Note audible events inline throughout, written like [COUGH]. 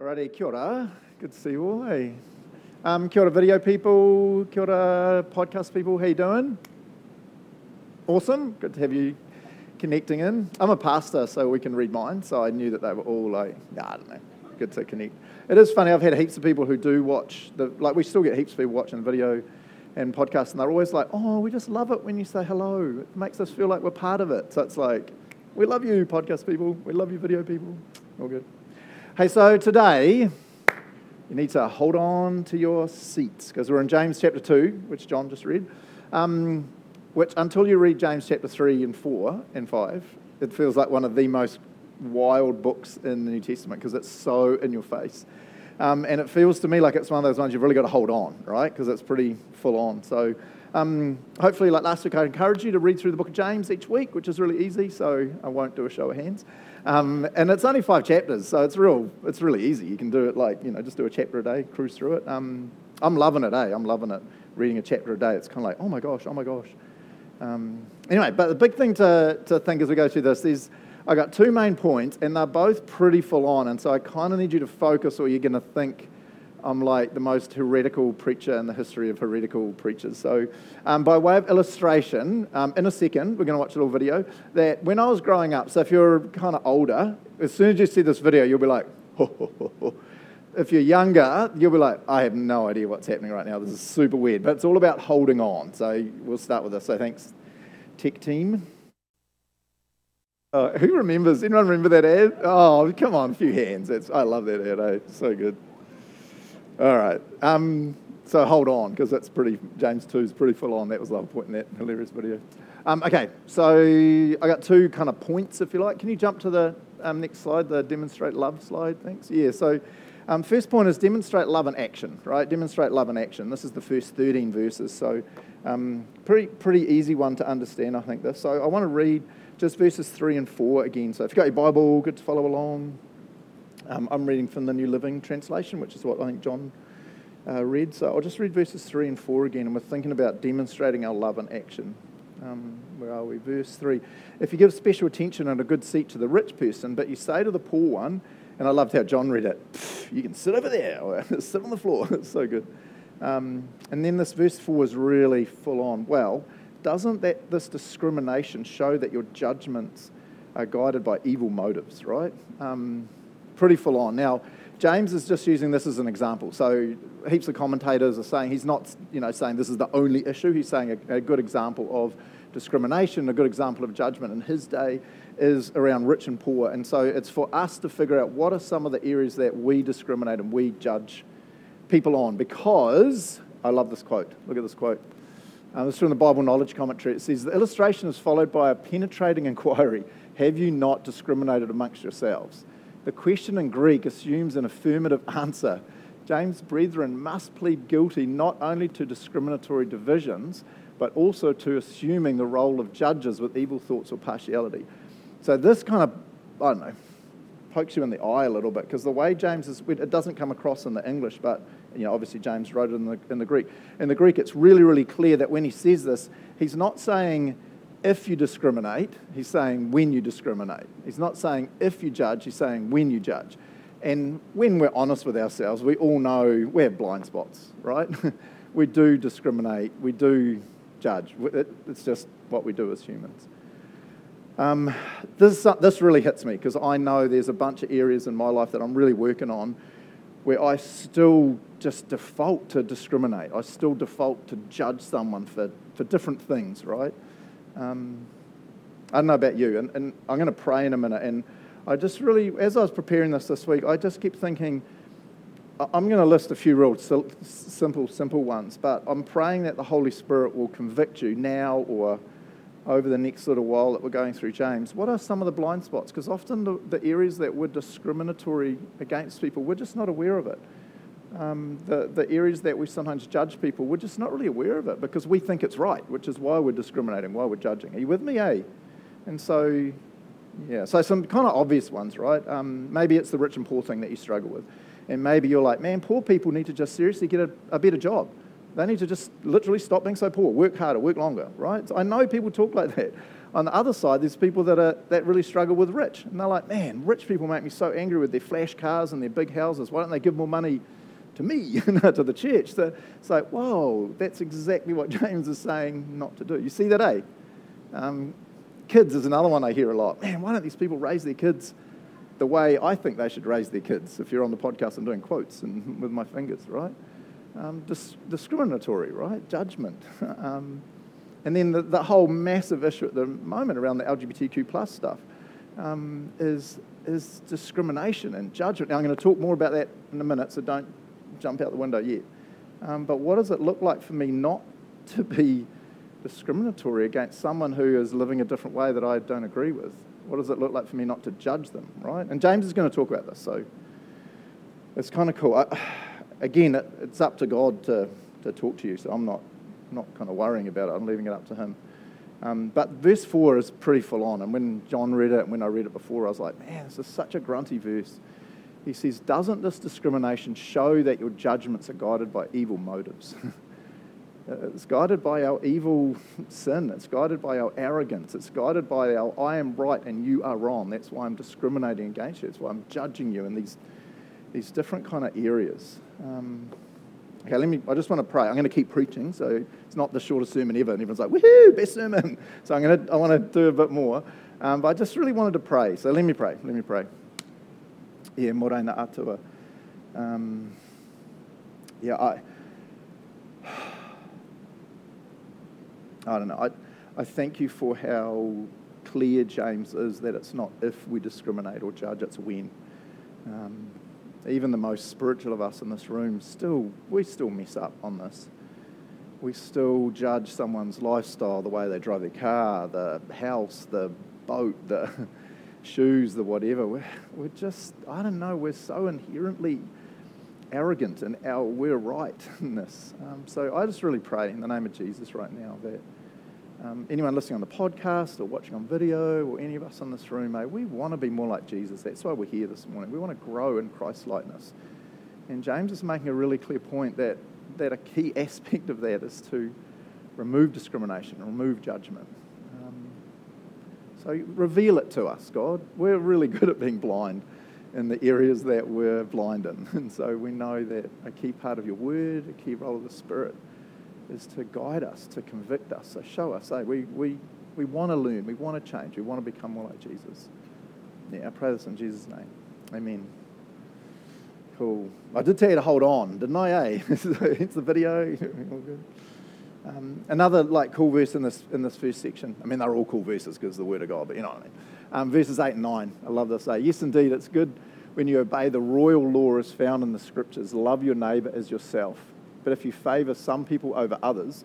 Alrighty, kia ora. Good to see you all. Hey, um, kia ora, video people. Kia ora, podcast people. How you doing? Awesome. Good to have you connecting in. I'm a pastor, so we can read minds. So I knew that they were all like, nah, I don't know. Good to connect. It is funny. I've had heaps of people who do watch the like. We still get heaps of people watching video and podcasts, and they're always like, "Oh, we just love it when you say hello. It makes us feel like we're part of it." So it's like, we love you, podcast people. We love you, video people. All good. Hey, so today you need to hold on to your seats because we're in James chapter 2, which John just read. Um, which, until you read James chapter 3 and 4 and 5, it feels like one of the most wild books in the New Testament because it's so in your face. Um, and it feels to me like it's one of those ones you've really got to hold on, right? Because it's pretty full on. So um, hopefully, like last week, I encourage you to read through the book of James each week, which is really easy. So I won't do a show of hands. Um, and it's only five chapters, so it's real. It's really easy. You can do it like you know, just do a chapter a day, cruise through it. Um, I'm loving it, eh? I'm loving it. Reading a chapter a day, it's kind of like, oh my gosh, oh my gosh. Um, anyway, but the big thing to, to think as we go through this is I got two main points, and they're both pretty full on, and so I kind of need you to focus, or you're going to think I'm like the most heretical preacher in the history of heretical preachers. So, um, by way of illustration, um, in a second, we're going to watch a little video that when I was growing up, so if you're kind of older, as soon as you see this video, you'll be like, ho, ho, ho, ho. If you're younger, you'll be like, I have no idea what's happening right now. This is super weird. But it's all about holding on. So, we'll start with this. So, thanks, tech team. Uh, who remembers? Anyone remember that ad? Oh, come on, a few hands. It's, I love that ad. Eh? So good. All right. Um, so hold on, because that's pretty, James 2 is pretty full on. That was the point in that hilarious video. Um, okay, so I got two kind of points, if you like. Can you jump to the um, next slide, the demonstrate love slide? Thanks. Yeah, so um, first point is demonstrate love in action, right? Demonstrate love in action. This is the first 13 verses, so um, pretty, pretty easy one to understand, I think, this. So I want to read just verses 3 and 4 again. So if you've got your Bible, good to follow along. Um, I'm reading from the New Living Translation, which is what I think John uh, read. So I'll just read verses 3 and 4 again, and we're thinking about demonstrating our love in action. Um, where are we? Verse 3. If you give special attention and a good seat to the rich person, but you say to the poor one, and I loved how John read it, you can sit over there or [LAUGHS] sit on the floor. [LAUGHS] it's so good. Um, and then this verse 4 is really full on. Well, doesn't that this discrimination show that your judgments are guided by evil motives, right? Um, pretty full on. Now, James is just using this as an example. So heaps of commentators are saying he's not, you know, saying this is the only issue. He's saying a, a good example of discrimination, a good example of judgment in his day is around rich and poor. And so it's for us to figure out what are some of the areas that we discriminate and we judge people on. Because, I love this quote. Look at this quote. Uh, this is from the Bible Knowledge Commentary. It says, The illustration is followed by a penetrating inquiry Have you not discriminated amongst yourselves? The question in Greek assumes an affirmative [LAUGHS] answer. James' brethren must plead guilty not only to discriminatory divisions, but also to assuming the role of judges with evil thoughts or partiality. So this kind of, I don't know, pokes you in the eye a little bit because the way James is, it doesn't come across in the English, but you know, obviously James wrote it in the, in the Greek. In the Greek, it's really, really clear that when he says this, he's not saying if you discriminate, he's saying when you discriminate. He's not saying if you judge, he's saying when you judge. And when we're honest with ourselves, we all know we have blind spots, right? [LAUGHS] we do discriminate, we do judge. It's just what we do as humans. Um, this, this really hits me because I know there's a bunch of areas in my life that I'm really working on where I still just default to discriminate. I still default to judge someone for, for different things, right? Um, I don't know about you, and, and I'm going to pray in a minute. And I just really, as I was preparing this this week, I just kept thinking, I'm going to list a few real simple, simple ones, but I'm praying that the Holy Spirit will convict you now or over the next little while that we're going through James. What are some of the blind spots? Because often the, the areas that we're discriminatory against people, we're just not aware of it um, the, the areas that we sometimes judge people, we're just not really aware of it because we think it's right, which is why we're discriminating, why we're judging. Are you with me, eh? And so, yeah, so some kind of obvious ones, right? Um, maybe it's the rich and poor thing that you struggle with. And maybe you're like, man, poor people need to just seriously get a, a better job. They need to just literally stop being so poor, work harder, work longer, right? So I know people talk like that. on the other side, there's people that, are, that really struggle with rich. And they're like, man, rich people make me so angry with their flash cars and their big houses. Why don't they give more money to me, [LAUGHS] to the church? So it's like, whoa, that's exactly what [LAUGHS] James is saying not to do. You see that, eh? Um, kids is another one I hear a lot. Man, why don't these people raise their kids the way I think they should raise their kids? If you're on the podcast, I'm doing quotes and [LAUGHS] with my fingers, right? Um, dis- discriminatory, right? Judgment. um, and then the, the, whole massive issue at the moment around the LGBTQ plus stuff um, is, is discrimination and judgment. Now, I'm going to talk more about that in a minute, so don't jump out the window yet. Um, but what does it look like for me not to be discriminatory against someone who is living a different way that I don't agree with? What does it look like for me not to judge them, right? And James is going to talk about this, so it's kind of cool. I, again, it, it's up to God to, to talk to you, so I'm not, not kind of worrying about it. I'm leaving it up to Him. Um, but verse 4 is pretty full on. And when John read it, and when I read it before, I was like, man, this is such a grunty verse. He says, Doesn't this discrimination show that your judgments are guided by evil motives? [LAUGHS] it's guided by our evil sin. It's guided by our arrogance. It's guided by our I am right and you are wrong. That's why I'm discriminating against you. That's why I'm judging you in these, these different kind of areas. Um, okay, let me. I just want to pray. I'm going to keep preaching, so it's not the shortest sermon ever, and everyone's like, "Woohoo, best sermon!" [LAUGHS] So I'm going to. I want to do a bit more, um, but I just really wanted to pray. So let me pray. Let me pray. Yeah, morena atua. Um, yeah, I. I don't know. I, I thank you for how clear James is that it's not if we discriminate or judge, it's when. Um, even the most spiritual of us in this room, still, we still mess up on this. We still judge someone's lifestyle, the way they drive their car, the house, the boat, the shoes, the whatever. We're, we're just, I don't know, we're so inherently arrogant and our we're right in this. Um, so I just really pray in the name of Jesus right now that um, anyone listening on the podcast or watching on video or any of us in this room, may we want to be more like Jesus. That's why we're here this morning. We want to grow in Christ likeness. And James is making a really clear point that, that a key [LAUGHS] aspect of that is to remove discrimination, remove judgment. So reveal it to us, God. We're really good at being blind in the areas that we're blind in. [LAUGHS] And so we know that a key part of your word, a key role of the Spirit, is to guide us, to convict us. So show us, hey, we, we, we want to learn, we want to change, we want to become more like Jesus. Yeah, I pray this in Jesus' name. Amen. Cool. I did tell you to hold on, didn't I? Eh? [LAUGHS] it's the video. [LAUGHS] All good. Um, another like cool verse in this in this first section. I mean, they're all cool verses because the word of God, but you know what I mean. Um, verses eight and nine. I love this. Say, yes, indeed, it's good when you obey the royal law as found in the scriptures. Love your neighbour as yourself. But if you favour some people over others,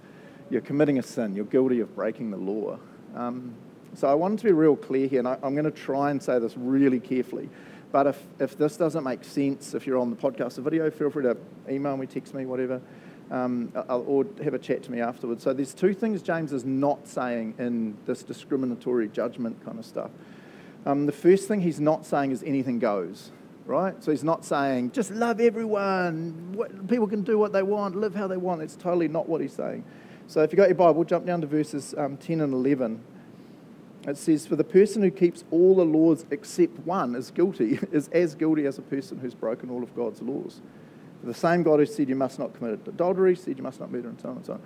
you're committing a sin. You're guilty of breaking the law. Um, so I wanted to be real clear here, and I, am going to try and say this really carefully. But if, if this doesn't make sense, if you're on the podcast or video, feel free to email me, text me, whatever, um, or have a chat to me afterwards. So there's two things James is not saying in this discriminatory judgment kind of stuff. Um, the first thing he's not saying is anything goes right? So he's not saying just love everyone, what, people can do what they want, live how they want. It's totally not what he's saying. So if you've got your Bible, jump down to verses um, 10 and 11. It says, For the person who keeps all the laws except one is guilty, [LAUGHS] is as guilty as a person who's broken all of God's laws. The same God who said you must not commit adultery, said you must not murder, and so on and so on.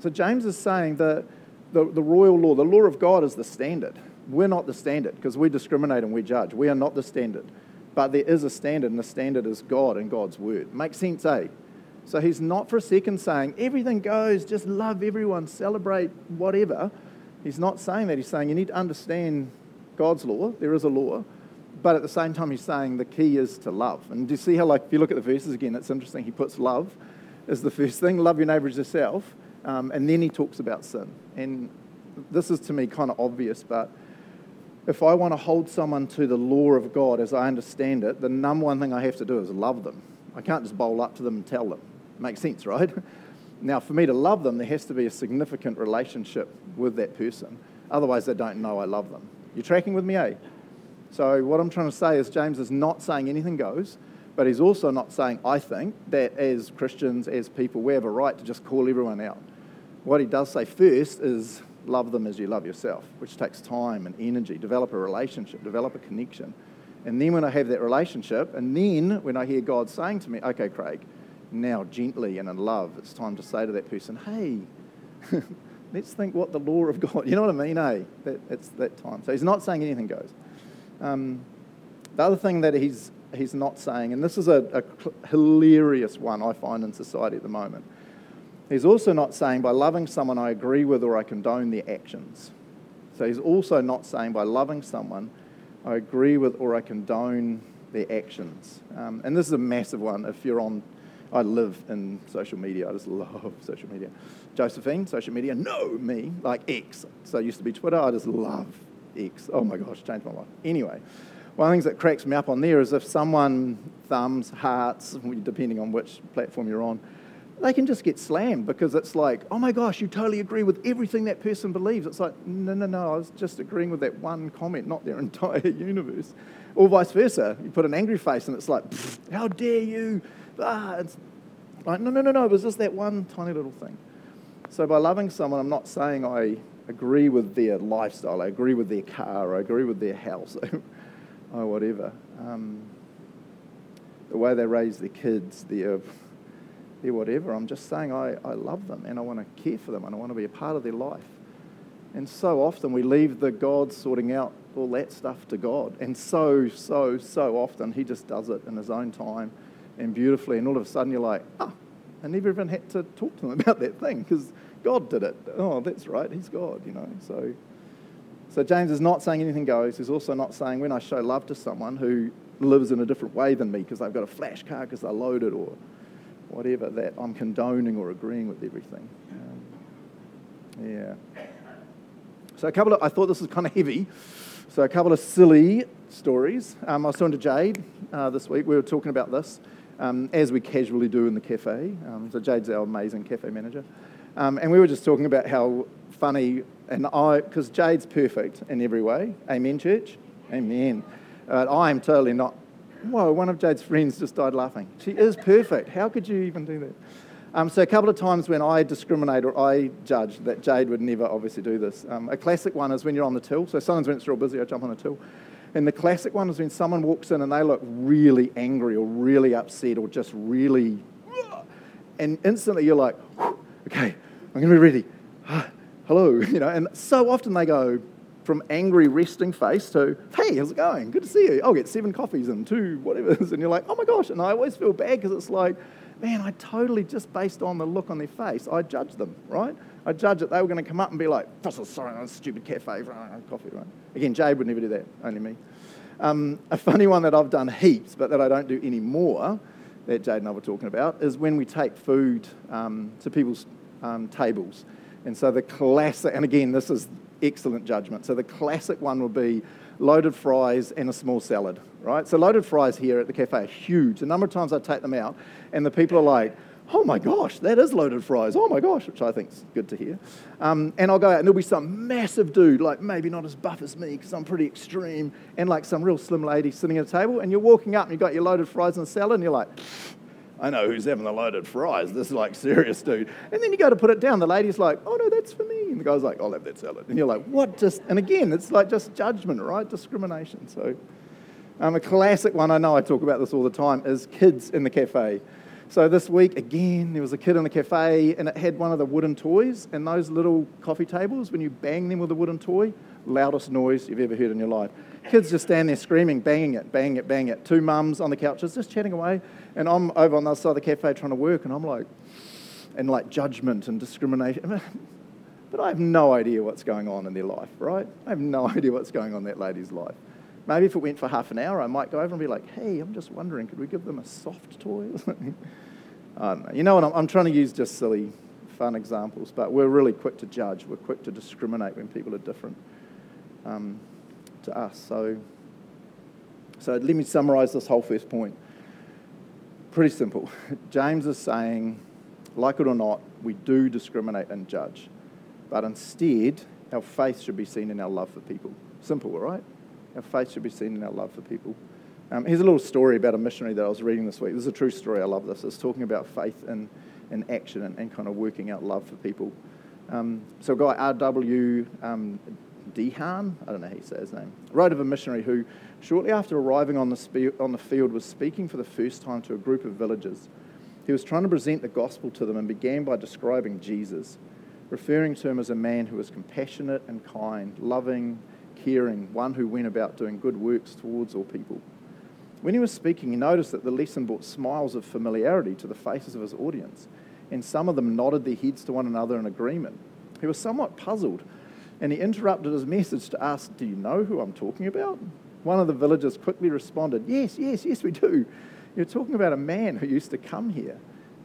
So James is saying that the, the royal law, the law of God is the standard. We're not the standard because we discriminate and we judge. We are not the standard. But there is a standard, and the standard is God and God's word. Makes sense, eh? So he's not for a second saying everything goes, just love everyone, celebrate whatever. He's not saying that. He's saying you need to understand God's law. There is a law. But at the same time, he's saying the key is to love. And do you see how, like, if you look at the verses again, it's interesting. He puts love as the first thing love your neighbor as yourself. Um, and then he talks about sin. And this is to me kind of obvious, but if I want to hold someone to the law of God as I understand it, the number one thing I have to do is love them. I can't just bowl up to them and tell them. Makes sense, right? [LAUGHS] Now, for me to love them, there has to be a significant relationship with that person. Otherwise, they don't know I love them. You're tracking with me, eh? So, what I'm trying to say is, James is not saying anything goes, but he's also not saying, I think, that as Christians, as people, we have a right to just call everyone out. What he does say first is love them as you love yourself, which takes time and energy. Develop a relationship, develop a connection. And then when I have that relationship, and then when I hear God saying to me, okay, Craig, now gently and in love, it's time to say to that person, hey, [LAUGHS] let's think what the law of God, [LAUGHS] you know what I mean, eh? That, it's that time. So he's not saying anything goes. Um, the other thing that he's, he's not saying, and this is a, a hilarious one I find in society at the moment, he's also not saying by loving someone I agree with or I condone their actions. So he's also not saying by loving someone I agree with or I condone their actions. Um, and this is a massive one if you're on, I live in social media, I just love social media. Josephine, social media, no, me, like X. So it used to be Twitter, I just love X. Oh my gosh, changed my life. Anyway, one of the things that cracks me up on there is if someone thumbs, hearts, depending on which platform you're on, they can just get slammed because it's like, oh my gosh, you totally agree with everything that person believes. It's like, no, no, no, I was just agreeing with that one comment, not their [LAUGHS] entire universe. Or vice versa. You put an angry face and it's like, how dare you? Ah, it's like, no, no, no, no, it was just that one tiny little thing. So by loving someone, I'm not saying I agree with their lifestyle, I agree with their car, I agree with their house. [LAUGHS] or whatever. Um, the way they raise their kids, their, their whatever. I'm just saying I, I love them and I want to care for them and I want to be a part of their life. And so often we leave the God sorting out all that stuff to God. And so, so, so often He just does it in His own time and beautifully. And all of a sudden you're like, ah, I never even had to talk to them [LAUGHS] about that thing because God did it. Oh, that's right, He's God, you know. So so James is not saying anything goes. He's also not saying when I show love to someone who lives in a different way than me because they've got a flash car because they're loaded or whatever, that I'm condoning or agreeing with everything. Um, yeah. So a couple of, I thought this was kind of heavy. So a couple of silly stories. Um, I was talking to Jade uh, this week. We were talking about this, um, as we casually do in the cafe. Um, so Jade's our amazing cafe manager. Um, and we were just talking about how funny, and I, because Jade's perfect in every way. Amen, church? Amen. I am totally not. Whoa, one of Jade's friends just died laughing. She is perfect. How could you even do that? Um, so, a couple of times when I discriminate or I judge that Jade would never obviously do this. Um, a classic one is when you're on the till. So, sometimes when it's real busy, I jump on the till. And the classic one is when someone walks in and they look really angry or really upset or just really. And instantly you're like, okay, I'm going to be ready hello, [LAUGHS] you know, and so often they go from angry resting face to, hey, how's it going? Good to see you. I'll get seven coffees and two whatever. [LAUGHS] And you're like, oh my gosh. And I always feel bad because it's like, man, I totally, just based on the look on their face, I judge them, right? I judge that they were going to come up and be like, sorry, I'm a stupid cafe, coffee, right? Again, Jade would never do that, only me. Um, a funny one that I've done heaps, but that I don't do anymore, that Jade and I were talking about, is when we take food um, to people's um, tables. And so the classic, and again, this is excellent judgment. So the classic one would be loaded fries and a small salad, right? So loaded fries here at the cafe are huge. A number of times I take them out, and the people are like, oh my gosh, that is loaded fries. Oh my gosh, which I think is good to hear. Um, and I'll go out, and there'll be some massive dude, like maybe not as buff as me, because I'm pretty extreme, and like some real slim lady sitting at a table, and you're walking up, and you've got your loaded fries and salad, and you're like, I know who's having the loaded fries. This is like serious, dude. And then you go to put it down. The lady's like, oh, no, that's for me. And the guy's like, I'll have that salad. And you're like, what? Just, and again, it's like just judgment, right? Discrimination. So, um, a classic one, I know I talk about this all the time, is kids in the cafe. So this week, again, there was a kid in the cafe and it had one of the wooden toys. And those little coffee tables, when you bang them with a wooden toy, loudest noise you've ever heard in your life. Kids just stand there screaming, banging it, banging it, banging it. Two mums on the couches just chatting away. And I'm over on the other side of the cafe trying to work, and I'm like, and like judgment and discrimination. [LAUGHS] But I have no idea what's going on in their life, right? I have no [LAUGHS] idea what's going on in that lady's life. Maybe if it went for half an hour, I might go over and be like, hey, I'm just wondering, could we give them a soft toy. [LAUGHS] You know what? I'm, I'm trying to use just silly, fun examples, but we're really quick to judge. We're quick to discriminate when people are different um, to us. So, so let me summarize this whole first point. Pretty simple. [LAUGHS] James is saying, like it or not, we do discriminate and judge, but instead, our faith should be seen in our love for people. Simple, right? Our faith should be seen in our love for people. Um, here's a little story about a missionary that I was reading this week. This is a true story. I love this. It's talking about faith and, in action and, and kind of working out love for people. Um, so a guy, R.W. Um, De Haan, I don't know how you say his name, wrote of a missionary who, shortly after arriving on the, spe- on the field, was speaking for the first time to a group of villagers. He was trying to present the gospel to them and began by describing Jesus, referring to him as a man who was compassionate and kind, loving, caring, one who went about doing good works towards all people. When he was speaking, he noticed that the lesson brought smiles of familiarity to the faces of his audience, and some of them nodded their heads to one another in agreement. He was somewhat puzzled, and he interrupted his message to ask, Do you know who I'm talking about? One of the villagers quickly responded, Yes, yes, yes, we do. You're talking about a man who used to come here.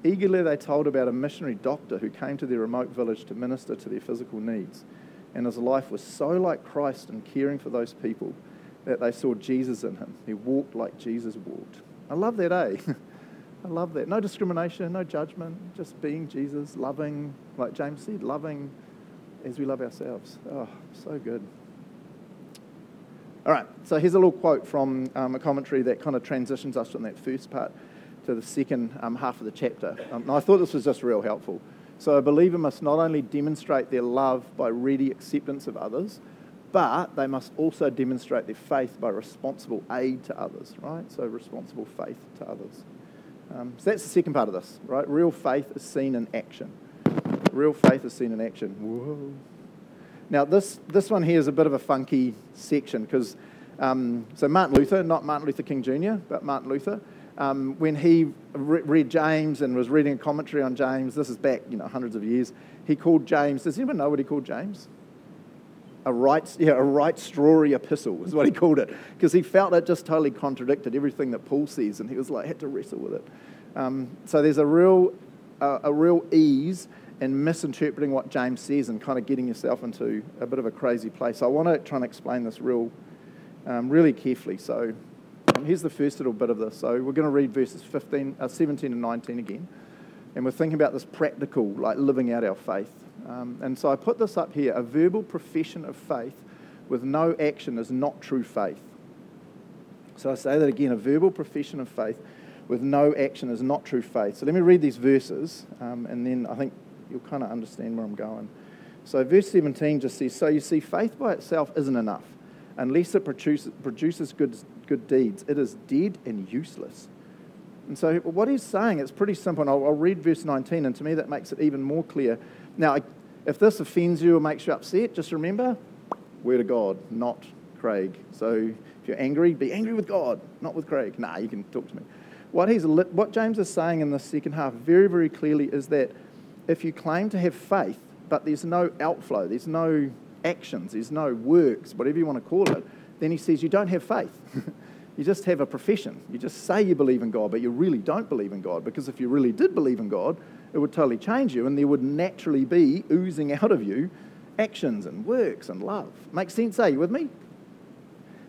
Eagerly, they told about a missionary doctor who came to their remote village to minister to their physical needs. And his life was so like Christ in caring for those people that they saw Jesus in him. He walked like Jesus walked. I love that, eh? [LAUGHS] I love that. No discrimination, no judgment, just being Jesus, loving, like James said, loving as we love ourselves. Oh, so good. All right, so here's a little quote from um, a commentary that kind of transitions us from that first part to the second um, half of the chapter. Um, I thought this was just real helpful. So a believer must not only demonstrate their love by ready acceptance of others, but they must also demonstrate their faith by responsible aid to others, right? So responsible faith to others. Um, so that's the second part of this, right? Real faith is seen in action. Real faith is seen in action. Whoa. Now, this, this one here is a bit of a funky section because, um, so Martin Luther, not Martin Luther King Jr., but Martin Luther, um, when he re- read James and was reading a commentary on James, this is back, you know, hundreds of years, he called James, does anyone know what he called James? A right, yeah, a right strawy epistle is what he called it, because he felt it just totally contradicted everything that Paul says, and he was like, had to wrestle with it. Um, so there's a real, uh, a real ease in misinterpreting what James says and kind of getting yourself into a bit of a crazy place. So I want to try and explain this real, um, really carefully. So um, here's the first little bit of this. So we're going to read verses 15, uh, 17 and 19 again. And we're thinking about this practical, like living out our faith. Um, and so I put this up here. A verbal profession of faith with no action is not true faith. So I say that again. A verbal profession of faith with no action is not true faith. So let me read these verses, um, and then I think you'll kind of understand where I'm going. So, verse 17 just says, So you see, faith by itself isn't enough. Unless it produces, produces good, good deeds, it is dead and useless. And so, what he's saying, it's pretty simple. And I'll, I'll read verse 19, and to me, that makes it even more clear. Now, if this offends you or makes you upset, just remember, word of God, not Craig. So, if you're angry, be angry with God, not with Craig. Nah, you can talk to me. What, he's, what James is saying in the second half very, very clearly is that if you claim to have faith, but there's no outflow, there's no actions, there's no works, whatever you want to call it, then he says you don't have faith. [LAUGHS] you just have a profession. You just say you believe in God, but you really don't believe in God. Because if you really did believe in God, it would totally change you, and there would naturally be oozing out of you actions and works and love. Makes sense, are you with me?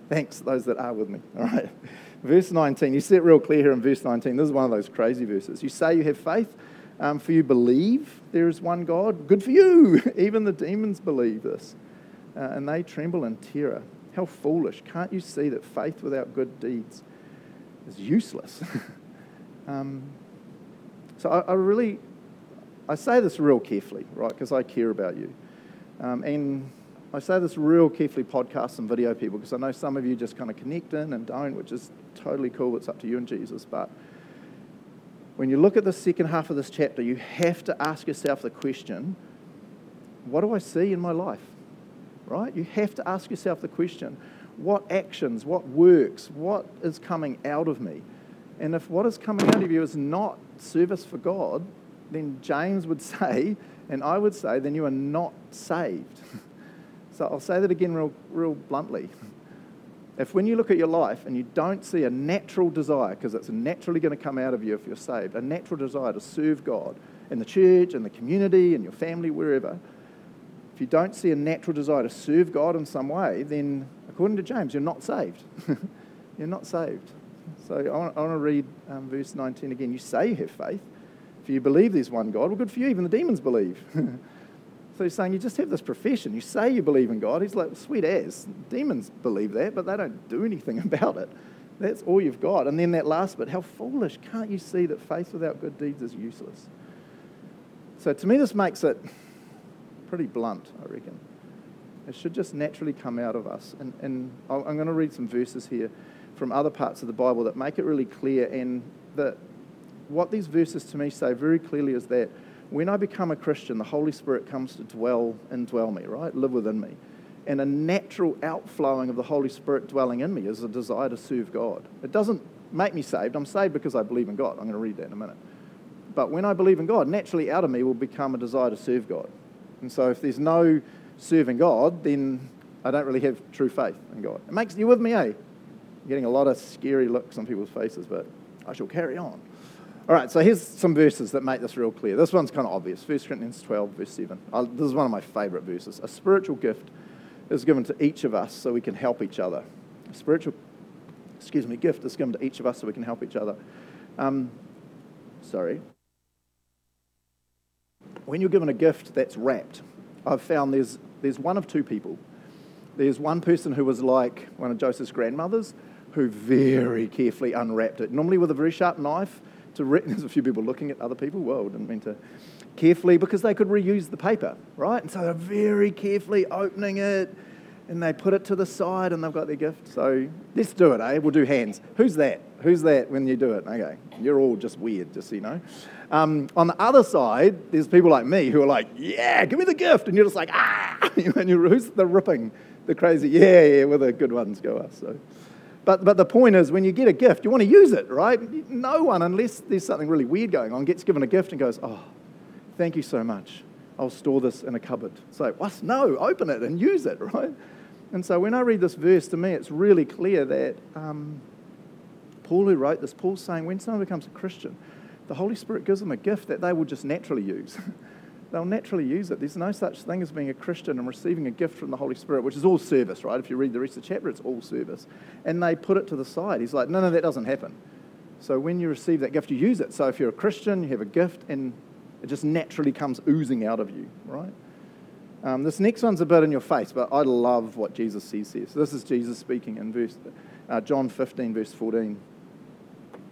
Thanks, those that are with me. All right. Verse 19, you see it real clear here in verse 19. This is one of those crazy verses. You say you have faith, um, for you believe there is one God. Good for you. [LAUGHS] Even the demons believe this. Uh, and they tremble in terror. How foolish. Can't you see that faith without good deeds is useless? [LAUGHS] um, so I, I, really, I say this real carefully, right, because I care about you. Um, and I say this real carefully, podcast and video people, because I know some of you just kind of connect in and don't, which is totally cool. It's up to you and Jesus. But when you look at the second half of this chapter, you have to ask yourself the question what do I see in my life? Right? You have to ask yourself the question what actions, what works, what is coming out of me? And if what is coming out of you is not service for God, then James would [LAUGHS] say, and I would say, then you are not saved. [LAUGHS] so I'll say that again real, real bluntly if when you look at your life and you don't see a natural desire, because it's naturally going to come out of you if you're saved, a natural desire to serve God in the church, in the community, in your family, wherever, if you don't see a natural desire to serve God in some way, then according to James, you're not saved. [LAUGHS] you're not saved. So I want, I want to read um, verse 19 again. You say you have faith. If you believe there's one God, well, good for you. Even the demons believe. [LAUGHS] So he's saying, You just have this profession. You say you believe in God. He's like, Sweet as. Demons believe that, but they don't do anything [LAUGHS] about it. That's all you've got. And then that last bit, how foolish. Can't you see that faith without good deeds is useless? So to me, this makes it pretty blunt, I reckon. It should just naturally come out of us. And, and I'm going to read some verses here from other parts of the Bible that make it really clear. And that what these verses to me say very clearly is that when I become a Christian, the Holy Spirit comes to dwell and dwell me, right? Live within me. And a natural outflowing of the Holy Spirit dwelling in me is a desire to serve God. It doesn't make me saved. I'm saved because I believe in God. I'm going to read that in a minute. But when I believe in God, naturally out of me will become a desire to serve God. And so if there's no serving God, then I don't really have true faith in God. It makes you with me, eh? I'm getting a lot of scary looks on people's faces, but I shall carry on. All right, so here's some verses that make this real clear. This one's kind of obvious. 1 Corinthians 12, verse 7. this is one of my favorite verses. A spiritual gift is given to each of us so we can help each other. A spiritual, excuse me, gift is given to each of us so we can help each other. Um, sorry. When you're given a gift that's wrapped, I've found there's there's one of two people. There's one person who was like one of Joseph's grandmothers who very carefully unwrapped it, normally with a very sharp knife. To re- [LAUGHS] There's a few people looking at other people. Whoa, didn't mean to. Carefully, because they could reuse the paper, right? And so they're very carefully opening it and they put it to the side and they've got their gift. So let's do it, eh? We'll do hands. Who's that? Who's that when you do it? Okay, you're all just weird, just so you know. Um, on the other side, there's people like me who are like, yeah, give me the gift. And you're just like, ah. [LAUGHS] and you're, who's the ripping, the crazy, yeah, yeah, where the good ones go us. So. But, but the point is, when you get a gift, you want to use it, right? No one, unless there's something really weird going on, gets given a gift and goes, oh, thank you so much. I'll store this in a cupboard. So, what? No, open it and use it, [LAUGHS] right? And so when I read this verse, to me, it's really clear that um, Paul, who wrote this, Paul's saying when someone becomes a Christian, the Holy Spirit gives them a gift that they will just naturally use. [LAUGHS] They'll naturally use it. There's no such thing as being a Christian and receiving a gift from the Holy Spirit, which is all service, right? If you read the rest of the chapter, it's all service. And they put it to the side. He's like, no, no, that doesn't happen. So when you receive that gift, you use it. So if you're a Christian, you have a gift, and it just naturally comes oozing out of you, right? Um, this next one's a bit in your face, but I love what Jesus says here. So this is Jesus speaking in verse uh, John 15, verse 14.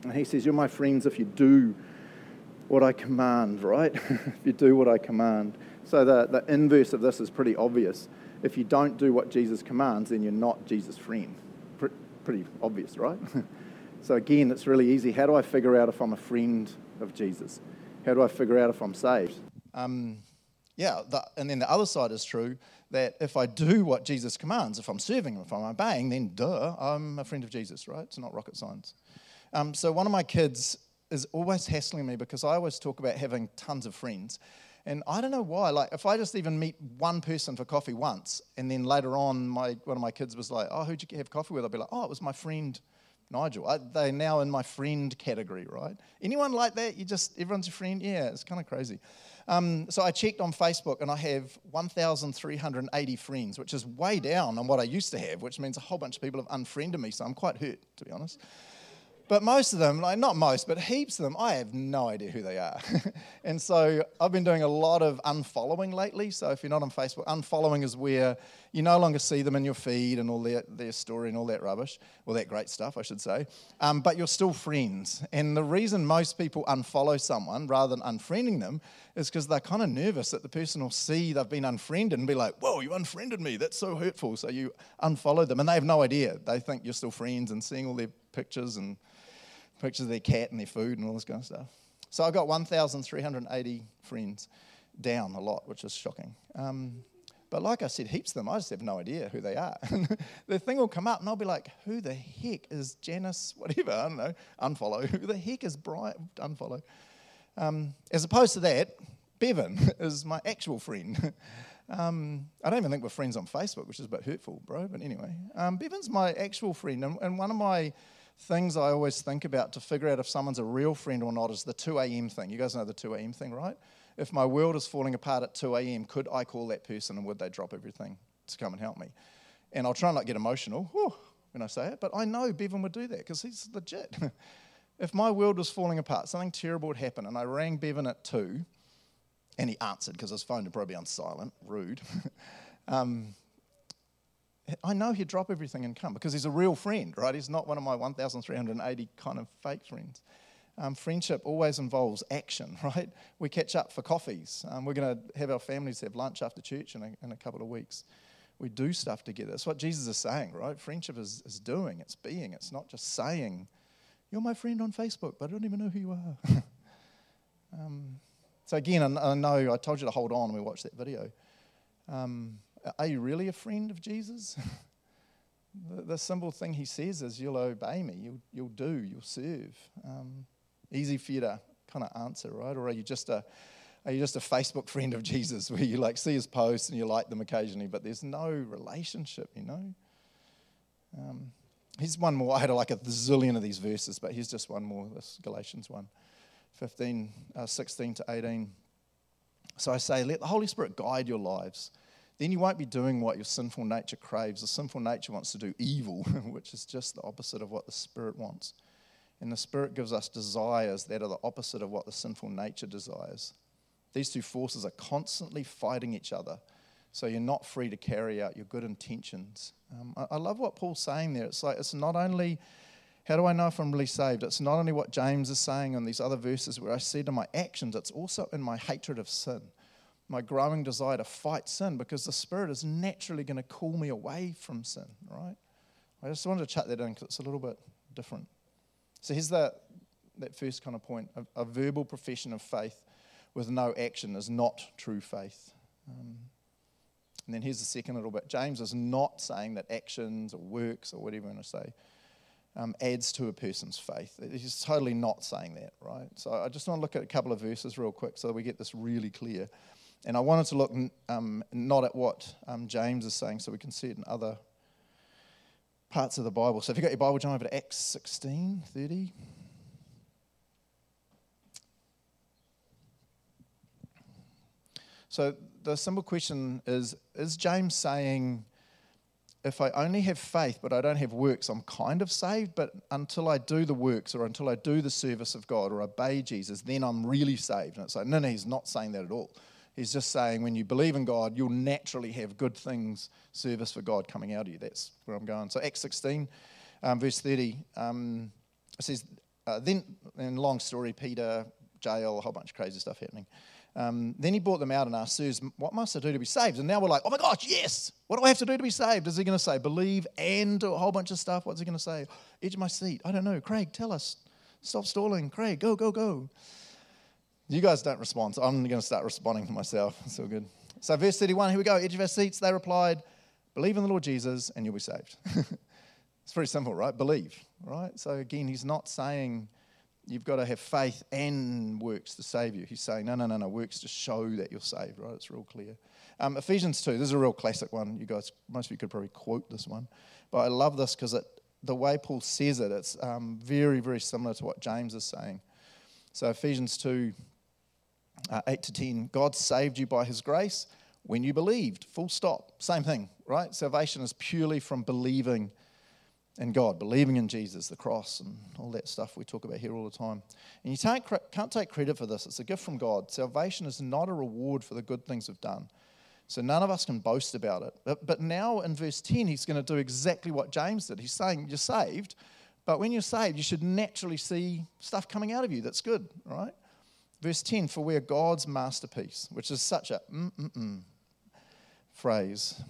And he says, You're my friends if you do what I command, right? [LAUGHS] if you do what I command. So the, the inverse of this is pretty obvious. If you don't do what Jesus commands, then you're not Jesus' friend. Pre- pretty obvious, right? [LAUGHS] so again, it's really easy. How do I figure out if I'm a friend of Jesus? How do I figure out if I'm saved? Um, yeah, the, and then the other side is true that if I do what Jesus commands, if I'm serving him, if I'm obeying, then duh, I'm a friend of Jesus, right? It's not rocket science. Um, so one of my kids is always hassling me because I always talk about having tons of friends. And I don't know why. Like, if I just even meet one person for coffee once, and then later on, my one of my kids was like, "Oh, who'd you have coffee with?" I'll be like, "Oh, it was my friend Nigel." I, they're now in my friend category, right? Anyone like that? You just everyone's your friend? Yeah, it's kind of crazy. Um, so I checked on Facebook, and I have 1,380 friends, which is way down on what I used to have, which means a whole bunch of people have unfriended me. So I'm quite hurt, to be honest. But most of them, like not most, but heaps of them, I have no idea who they are. [LAUGHS] and so I've been doing a lot of unfollowing lately. So if you're not on Facebook, unfollowing is where you no longer see them in your feed and all their, their story and all that rubbish, all that great stuff, I should say. Um, but you're still friends. And the reason most people unfollow someone rather than unfriending them is because they're kind of nervous that the person will see they've been unfriended and be like, whoa, you unfriended me. That's so hurtful. So you unfollow them. And they have no idea. They think you're still friends and seeing all their pictures and pictures of their cat and their food and all this kind of stuff. So I got 1,380 friends down a lot, which is shocking. Um, but like I said, heaps of them, I just have no idea who they are. [LAUGHS] the thing will come up and I'll be like, who the heck is Janice, [LAUGHS] whatever, I don't know, unfollow. [LAUGHS] Who the heck is Brian, unfollow. Um, as opposed to that, Bevan is my actual friend. um, I don't even think we're friends on Facebook, which is a bit hurtful, bro, but anyway. Um, Bevan's my actual friend, and, and one of my things I always think about to figure out if someone's a real friend or not is the 2 a.m. thing. You guys know the 2 a.m. thing, right? If my world is falling apart at 2 a.m., could I call that person and would they drop everything to come and help me? And I'll try not get emotional whew, when I say it, but I know Bevan would do that because he's legit. [LAUGHS] if my world was falling apart, something terrible would happen, and I rang Bevan at 2, and he answered because his phone would probably on silent, rude. [LAUGHS] um, I know he'd drop everything and come because he's a real friend, right? He's not one of my 1,380 kind of fake friends. Um, friendship always involves action, [LAUGHS] right? We catch up for coffees. Um, we're going to have our families have lunch after church in a, in a couple of weeks. We do stuff together. That's what Jesus is saying, right? Friendship is, is doing, it's being. It's not just saying, You're my friend on Facebook, but I don't even know who you are. [LAUGHS] um, so, again, I, I, know I told you to hold on when we watched that video. Um, are you really a friend of Jesus? [LAUGHS] the, the, simple thing he says is, You'll obey me, you'll, you'll do, you'll serve. Easy for you to kind of answer, right? Or are you just a are you just a Facebook friend of Jesus [LAUGHS] where you like see his posts and you like them occasionally, but there's no relationship, you know? Um, here's one more. I had like a zillion of these verses, but here's just one more. This Galatians 1 15, uh, 16 to 18. So I say, let the Holy Spirit guide your lives. Then you won't be doing what your sinful nature craves. The sinful nature wants to do evil, [LAUGHS] which is just the opposite of what the Spirit wants. And the Spirit gives us desires that are the opposite of what the sinful nature desires. These two forces are constantly fighting each other. So you're not free to carry out your good intentions. Um, I, I love what Paul's saying there. It's like, it's not only, how do I know if I'm really saved? It's not only what James is saying in these other verses where I see to my actions, it's also in my hatred of sin, my growing desire to fight sin, because the Spirit is naturally going to call me away from sin, right? I just wanted to chat that in because it's a little bit different. So here's that, that first kind of point a, a verbal profession of faith with no action is not true faith. Um, and then here's the second little bit James is not saying that actions or works or whatever you want to say um, adds to a person's faith. He's totally not saying that, right? So I just want to look at a couple of verses real quick so we get this really clear. And I wanted to look um, not at what um, James is saying so we can see it in other parts of the Bible. So if you've got your Bible, jump over to Acts 16 30. So the simple question is Is James saying, if I only have faith but I don't have works, I'm kind of saved, but until I do the works or until I do the service of God or obey Jesus, then I'm really saved? And it's like, no, no, he's not saying that at all. He's just saying when you believe in God, you'll naturally have good things, service for God coming out of you. That's where I'm going. So, Acts 16, um, verse 30, um, it says, uh, then, in long story, Peter, jail, a whole bunch of crazy stuff happening. Um, then he brought them out and asked Sirs, What must I do to be saved? And now we're like, Oh my gosh, yes! What do I have to do to be saved? Is he going to say believe and do a whole bunch of stuff? What's he going to say? Edge of my seat. I don't know. Craig, tell us. Stop stalling. Craig, go, go, go. You guys don't respond, so I'm going to start responding to myself. [LAUGHS] It's all good. So, verse 31, here we go. Edge of our seats, they replied, Believe in the Lord Jesus and you'll be saved. [LAUGHS] it's pretty simple, right? Believe, right? So, again, he's not saying you've got to have faith and works to save you. He's saying, no, no, no, no, works to show that you're saved, right? It's real clear. Um, Ephesians 2, this is a real classic one. You guys, most of you could probably quote this one. But I love this because the way Paul says it, it's um, very, very similar to what James is saying. So, Ephesians 2, uh, 8 to 10, God saved you by his grace when you believed. Full stop. Same thing, right? Salvation is purely from believing in God, believing in Jesus, the cross, and all that stuff we talk about here all the time. And you can't, can't take credit for this, it's a gift from God. Salvation is not a reward for the good things we've done. So none of us can boast about it. But, but now in verse 10, he's going to do exactly what James did. He's saying, You're saved, but when you're saved, you should naturally see stuff coming out of you that's good, right? Verse 10 For we are God's masterpiece, which is such a mm-mm-mm phrase.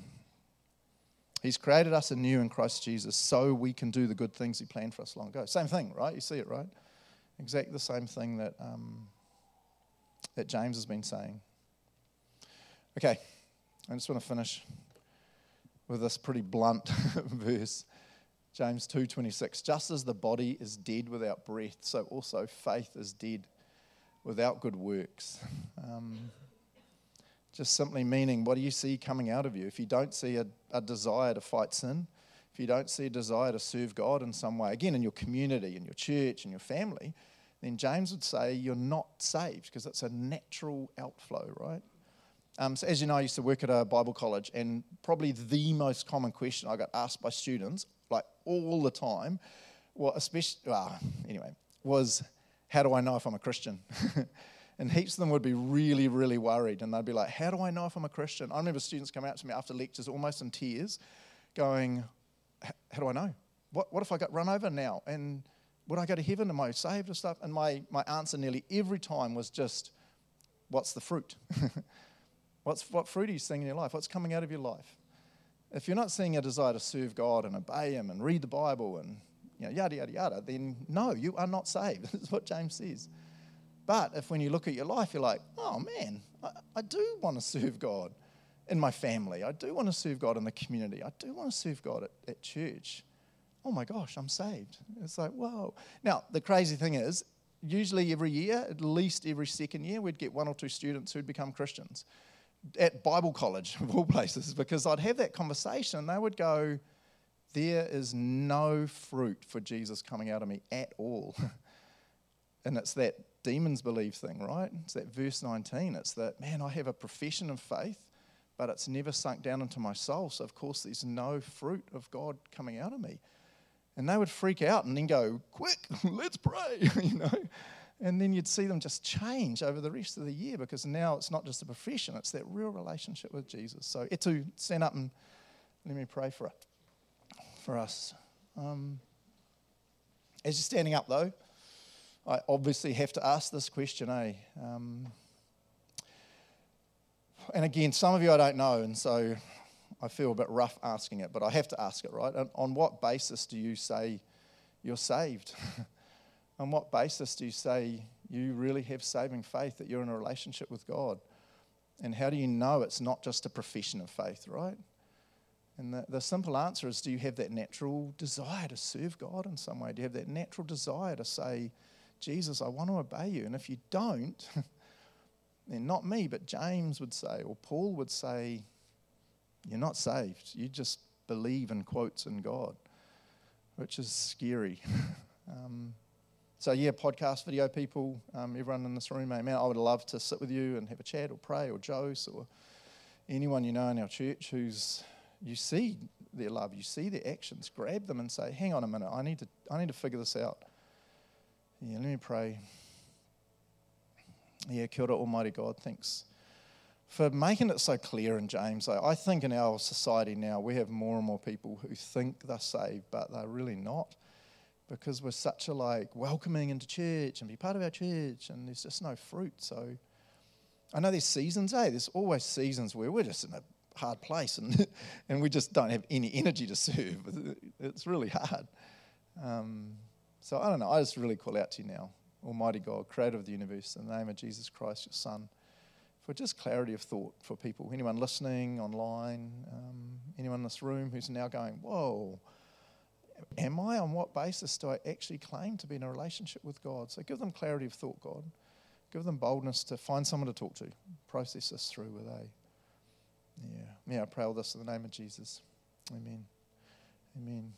He's created us anew in Christ Jesus so we can do the good things He planned for us long ago. Same thing, right? You see it, right? Exactly the same thing that, um, that James has been saying. Okay, I just want to finish with this pretty blunt [LAUGHS] verse. James 2:26 Just as the body is dead without breath so also faith is dead without good works. [LAUGHS] Um, just simply meaning, what do you see coming out of you? If you don't see a, a desire to fight sin, if you don't see a desire to serve God in some way, again, in your community, in your church, in your family, then James would say you're not saved because it's a natural outflow, right? Um, so as you know, I used to work at a Bible college, and probably the most common question I got asked by students, like all the time, well, especially, well, anyway, was how do I know if I'm a Christian? [LAUGHS] and heaps of them would be really, really worried. And they'd be like, How do I know if I'm a Christian? I remember students coming out to me after lectures almost in tears, going, How do I know? What, what if I got run over now? And would I go to heaven? Am I saved or stuff? And my, my answer nearly every time was just, what's the fruit? [LAUGHS] what's, what fruit are you seeing in your life? What's coming out of your life? If you're not seeing a desire to serve God and obey Him and read the Bible and you know, yada, yada, yada, then no, you are not saved. [LAUGHS] That's what James says. But if when you look at your life, you're like, oh man, I, I do want to serve God in my family. I do want to serve God in the community. I do want to serve God at, at church. Oh my gosh, I'm saved. It's like, whoa. Now, the crazy thing is, usually every year, at least every second year, we'd get one or two students who'd become Christians at Bible college, [LAUGHS] of all places, because I'd have that conversation and they would go, There is no fruit for Jesus coming out of me at all. [LAUGHS] and it's that demons believe thing, right? It's that verse 19. It's that, man, I have a profession of faith, but it's never sunk down into my soul. So, of course, there's no fruit of God coming out of me. And they would freak out and then go, quick, [LAUGHS] let's pray, [LAUGHS] you know. And then you'd see them just change over the rest of the year because now it's not just a profession, it's that real relationship with Jesus. So, Etu, stand up and let me pray for, it, for us. Um, as you're standing up, though, I obviously have to ask this question, eh? Um, and again, some of you I don't know, and so I feel a bit rough asking it, but I have to ask it, right? On what basis do you say you're saved? [LAUGHS] On what basis do you say you really have saving faith, that you're in a relationship with God? And how do you know it's not just a profession of faith, right? And the, the simple answer is do you have that natural desire to serve God in some way? Do you have that natural desire to say, Jesus, I want to obey you? And if you don't, [LAUGHS] then not me, but James would say, or Paul would say, you're not saved. You just believe in quotes in God, which is scary. [LAUGHS] um, so, yeah, podcast, video people, um, everyone in this room, man, I would love to sit with you and have a chat or pray or Jose or anyone you know in our church who's, you see their love, you see their actions, grab them and say, hang on a minute, I need to, I need to figure this out. Yeah, let me pray. Yeah, kia ora, Almighty God, thanks for making it so clear in James. I think in our society now, we have more and more people who think they're saved, but they're really not because we're such a like welcoming into church and be part of our church, and there's just no fruit. So I know there's seasons, eh? There's always seasons where we're just in a hard place and, [LAUGHS] and we just don't have any energy to serve. It's really hard. Um, so I don't know. I just really call out to you now, Almighty God, creator of the universe, in the name of Jesus Christ, your Son for just clarity of thought for people. Anyone listening online, um, anyone in this room who's now going, whoa, am I? On what basis do I actually claim to be in a relationship with God? So give them clarity of thought, God. Give them boldness to find someone to talk to, process this through with a. Yeah. Yeah, I pray all this in the name of Jesus. Amen. Amen.